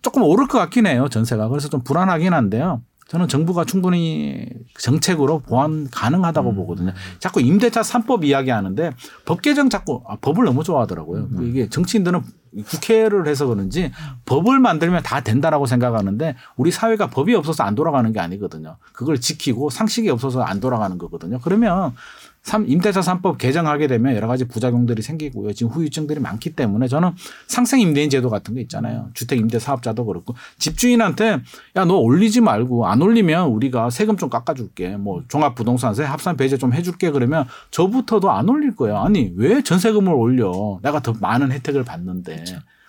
조금 오를 것 같긴 해요. 전세가 그래서 좀 불안하긴 한데요. 저는 정부가 충분히 정책으로 보완 가능하다고 보거든요. 자꾸 임대차 3법 이야기하는데 법 개정 자꾸 아, 법을 너무 좋아하더라고요. 이게 정치인들은 국회를 해서 그런지 법을 만들면 다 된다라고 생각하는데 우리 사회가 법이 없어서 안 돌아가는 게 아니거든요. 그걸 지키고 상식이 없어서 안 돌아가는 거거든요. 그러면 삼- 임대차 3법 개정하게 되면 여러 가지 부작용들이 생기고요. 지금 후유증들이 많기 때문에 저는 상생 임대인 제도 같은 거 있잖아요. 주택 임대 사업자도 그렇고 집주인한테 야 너 올리지 말고 안 올리면 우리가 세금 좀 깎아 줄게. 뭐 종합 부동산세 합산 배제 좀 해 줄게 그러면 저부터도 안 올릴 거예요. 아니 왜 전세금을 올려? 내가 더 많은 혜택을 받는데.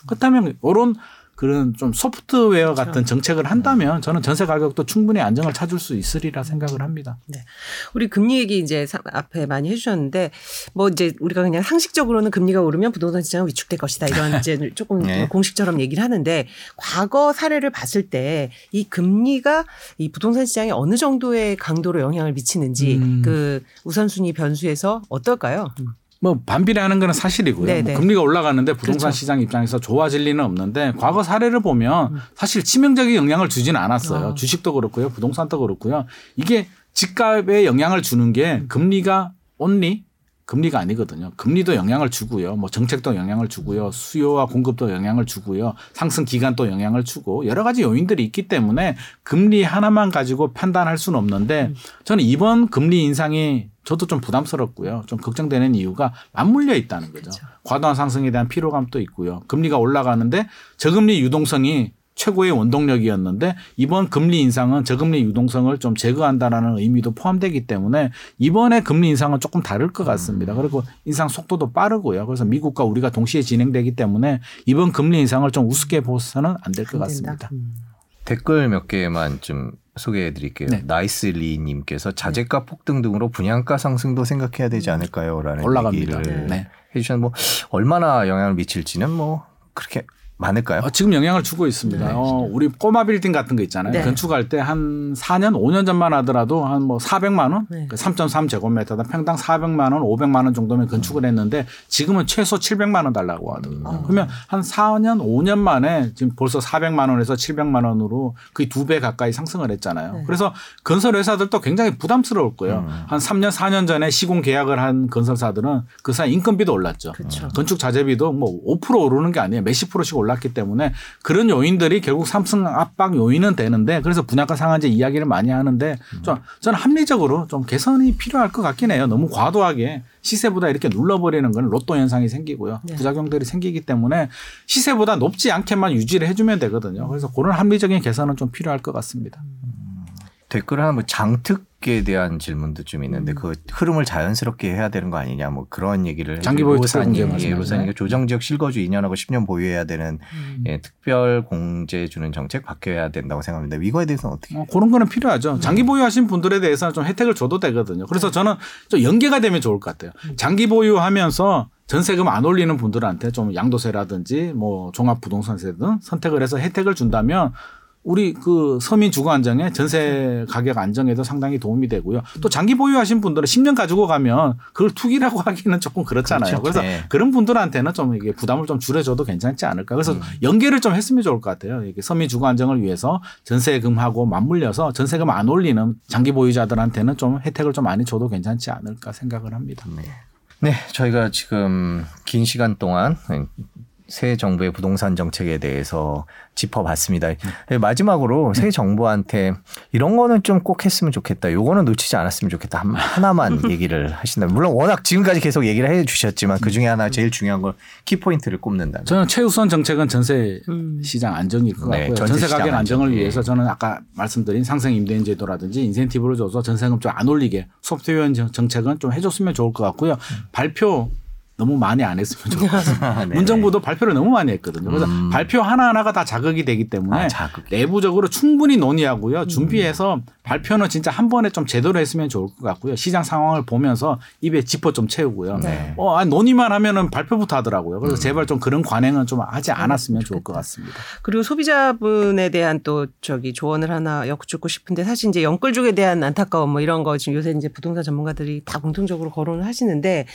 그렇다면 이런 그런 좀 소프트웨어 같은 정책을 한다면 저는 전세 가격도 충분히 안정을 찾을 수 있으리라 생각을 합니다. 우리 금리 얘기 이제 사- 앞에 많이 해주셨는데 뭐 이제 우리가 그냥 상식적으로는 금리가 오르면 부동산 시장은 위축될 것이다 이런 이제 조금 네. 공식처럼 얘기를 하는데 과거 사례를 봤을 때 이 금리가 이 부동산 시장에 어느 정도의 강도로 영향을 미치는지 음. 그 우선순위 변수에서 어떨까요? 뭐 반비례하는 거는 사실이고요. 네네. 뭐 금리가 올라가는데 부동산 그렇죠. 시장 입장에서 좋아질 리는 없는데 과거 사례를 보면 사실 치명적인 영향을 주지는 않았어요. 아. 주식도 그렇고요, 부동산도 그렇고요. 이게 집값에 영향을 주는 게 금리가 온리 금리가 아니거든요. 금리도 영향을 주고요. 뭐 정책도 영향을 주고요. 수요와 공급도 영향을 주고요. 상승 기간도 영향을 주고 여러 가지 요인들이 있기 때문에 금리 하나만 가지고 판단할 수는 없는데 저는 이번 금리 인상이 저도 좀 부담스럽고요. 좀 걱정되는 이유가 맞물려 있다는 거죠. 과도한 상승에 대한 피로감도 있고요. 금리가 올라가는데 저금리 유동성이 최고의 원동력이었는데 이번 금리 인상은 저금리 유동성을 좀 제거한다라는 의미도 포함되기 때문에 이번에 금리 인상은 조금 다를 것 같습니다. 그리고 인상 속도도 빠르고요. 그래서 미국과 우리가 동시에 진행되기 때문에 이번 금리 인상을 좀 우습게 보셔서는 안 될 것. 같습니다. 음. 댓글 몇 개만 좀 소개해 드릴게요. 네. 나이스리 님께서 자재가 폭등 등으로 분양가 상승도 생각해야 되지 않을까요? 라는 올라갑니다. 얘기를 네. 해 주셨는데 뭐 얼마나 영향을 미칠지는 뭐 그렇게 많을까요? 어, 지금 영향을 주고 있습니다. 네. 어, 우리 꼬마 빌딩 같은 거 있잖아요. 네. 건축할 때 한 4년, 5년 전만 하더라도 한 뭐 400만 원, 네. 3.3 제곱미터당 평당 400만 원, 500만 원 정도면 건축을 했는데 지금은 최소 700만 원 달라고 하거든요. 그러면 한 4년, 5년 만에 지금 벌써 400만 원에서 700만 원으로 거의 두 배 가까이 상승을 했잖아요. 네. 그래서 건설 회사들도 굉장히 부담스러울 거예요. 음. 한 3년, 4년 전에 시공 계약을 한 건설사들은 그 사이 인건비도 올랐죠. 그렇죠. 건축 자재비도 뭐 5% 오르는 게 아니에요. 몇십 프로씩 올 랐기 때문에 그런 요인들이 결국 상승 압박 요인은 되는데 그래서 분양가 상한제 이야기를 많이 하는데 좀 저는 합리적으로 좀 개선이 필요할 것 같긴 해요. 너무 과도하게 시세보다 이렇게 눌러버리는 건 로또 현상이 생기고요. 네. 부작용들이 생기기 때문에 시세보다 높지 않게만 유지를 해주면 되거든요. 그래서 그런 합리적인 개선은 좀 필요할 것 같습니다. 댓글 하나 뭐 장특에 대한 질문도 좀 음. 있는데 그 흐름을 자연스럽게 해야 되는 거 아니냐 뭐 그런 얘기를 장기 보유 로사님, 예? 로사님 조정 지역 실거주 2년하고 10년 보유해야 되는 음. 예, 특별 공제 주는 정책 바뀌어야 된다고 생각합니다. 이거에 대해서는 어떻게? 어, 그런 거는 필요하죠. 장기 보유하신 분들에 대해서는 좀 혜택을 줘도 되거든요. 그래서 저는 좀 연계가 되면 좋을 것 같아요. 장기 보유하면서 전세금 안 올리는 분들한테 좀 양도세라든지 뭐 종합부동산세 등 선택을 해서 혜택을 준다면 우리 그 서민 주거 안정에 전세 가격 안정에도 상당히 도움이 되고요. 또 장기 보유하신 분들은 10년 가지고 가면 그걸 투기라고 하기는 조금 그렇잖아요. 그렇죠. 그래서 네. 그런 분들한테는 좀 이게 부담을 좀 줄여줘도 괜찮지 않을까. 그래서 음. 연계를 좀 했으면 좋을 것 같아요. 이게 서민 주거 안정을 위해서 전세금하고 맞물려서 전세금 안 올리는 장기 보유자들한테는 좀 혜택을 좀 많이 줘도 괜찮지 않을까 생각을 합니다. 네, 저희가 지금 긴 시간 동안 새 정부의 부동산 정책에 대해서 짚어봤습니다. 네, 마지막으로 새 정부한테 이런 거는 좀 꼭 했으면 좋겠다. 요거는 놓치지 않았으면 좋겠다. 한- 하나만 얘기를 하신다면 물론 워낙 지금까지 계속 얘기를 해 주셨지만 그 중에 하나 제일 중요한 걸 키포인트를 꼽는다. 저는 최우선 정책은 전세 음. 시장 안정일 것 네, 같고요. 전세 전세 시장 가격 안정을 안정. 예. 위해서 저는 아까 말씀드린 상생 임대인 제도라든지 인센티브를 줘서 전세금 좀 안 올리게 소프트웨어 정- 정책은 좀 해줬으면 좋을 것 같고요. 발표 너무 많이 안 했으면 좋겠어요. 네. 문정부도 발표를 너무 많이 했거든요. 그래서 음. 발표 하나하나가 다 자극이 되기 때문에 아, 자극이. 내부적으로 충분히 논의하고요. 준비해서 발표는 진짜 한 번에 좀 제대로 했으면 좋을 것 같고요. 시장 상황을 보면서 입에 지퍼 좀 채우고요. 네. 어, 아니, 논의만 하면은 발표부터 하더라고요. 그래서 음. 제발 좀 그런 관행은 좀 하지 않았으면 좋을 것 같습니다. 그리고 소비자분에 대한 또 저기 조언을 하나 엿듣고 싶은데 사실 이제 영끌족에 대한 안타까움 뭐 이런 거 지금 요새 이제 부동산 전문가들이 다 공통적으로 거론을 하시는데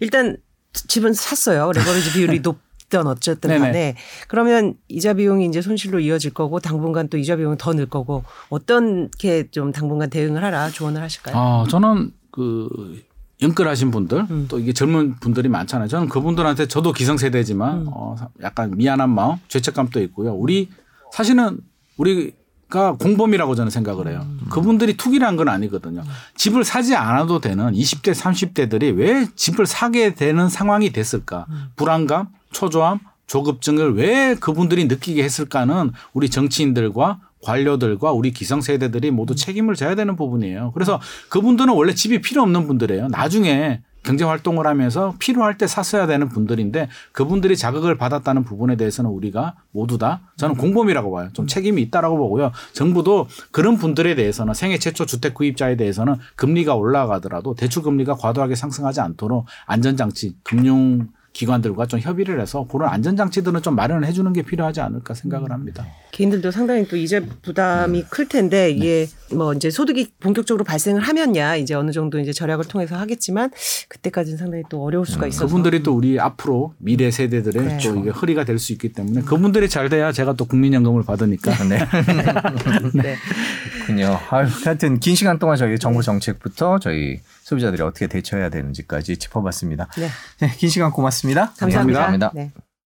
일단 집은 샀어요. 레버리지 비율이 높든 어쨌든 네네. 간에 그러면 이자 비용이 이제 손실로 이어질 거고 당분간 또 이자 비용은 더늘 거고 어떻게 좀 당분간 대응을 하라 조언을 하실까요? 아, 저는 그 연끌하신 분들 음. 또 이게 젊은 분들이 많잖아요. 저는 그분들한테 저도 기성세대지만 음. 어, 약간 미안한 마음, 죄책감도 있고요. 우리 사실은 우리 가 공범이라고 저는 생각을 해요. 음. 그분들이 투기를 한건 아니거든요. 집을 사지 않아도 되는 20대, 30대들이 왜 집을 사게 되는 상황이 됐을까? 음. 불안감, 초조함, 조급증을 왜 그분들이 느끼게 했을까는 우리 정치인들과 관료들과 우리 기성세대들이 모두 책임을 져야 되는 부분이에요. 그래서 그분들은 원래 집이 필요 없는 분들이에요. 나중에 경제 활동을 하면서 필요할 때 샀어야 되는 분들인데 그분들이 자극을 받았다는 부분에 대해서는 우리가 모두 다 저는 공범이라고 봐요. 좀 책임이 있다라고 보고요. 정부도 그런 분들에 대해서는 생애 최초 주택 구입자에 대해서는 금리가 올라가더라도 대출 금리가 과도하게 상승하지 않도록 안전장치, 금융 기관들과 좀 협의를 해서 그런 안전장치들은 좀 마련을 해주는 게 필요하지 않을까 생각을 합니다. 개인들도 상당히 또 이자 부담이 클 텐데 이게 뭐 이제 소득이 본격적으로 발생을 하면야 이제 어느 정도 이제 절약을 통해서 하겠지만 그때까지는 상당히 또 어려울 수가 있어서 그분들이 또 우리 앞으로 미래 세대들의 그렇죠. 또 이게 허리가 될 수 있기 때문에 그분들이 잘 돼야 제가 또 국민연금을 받으니까 네. 네. 그렇군요. 아유, 하여튼 긴 시간 동안 저희 정부 정책부터 저희 소비자들이 어떻게 대처해야 되는지까지 짚어봤습니다. 네. 네, 긴 시간 고맙습니다. 감사합니다. 감사합니다. 네.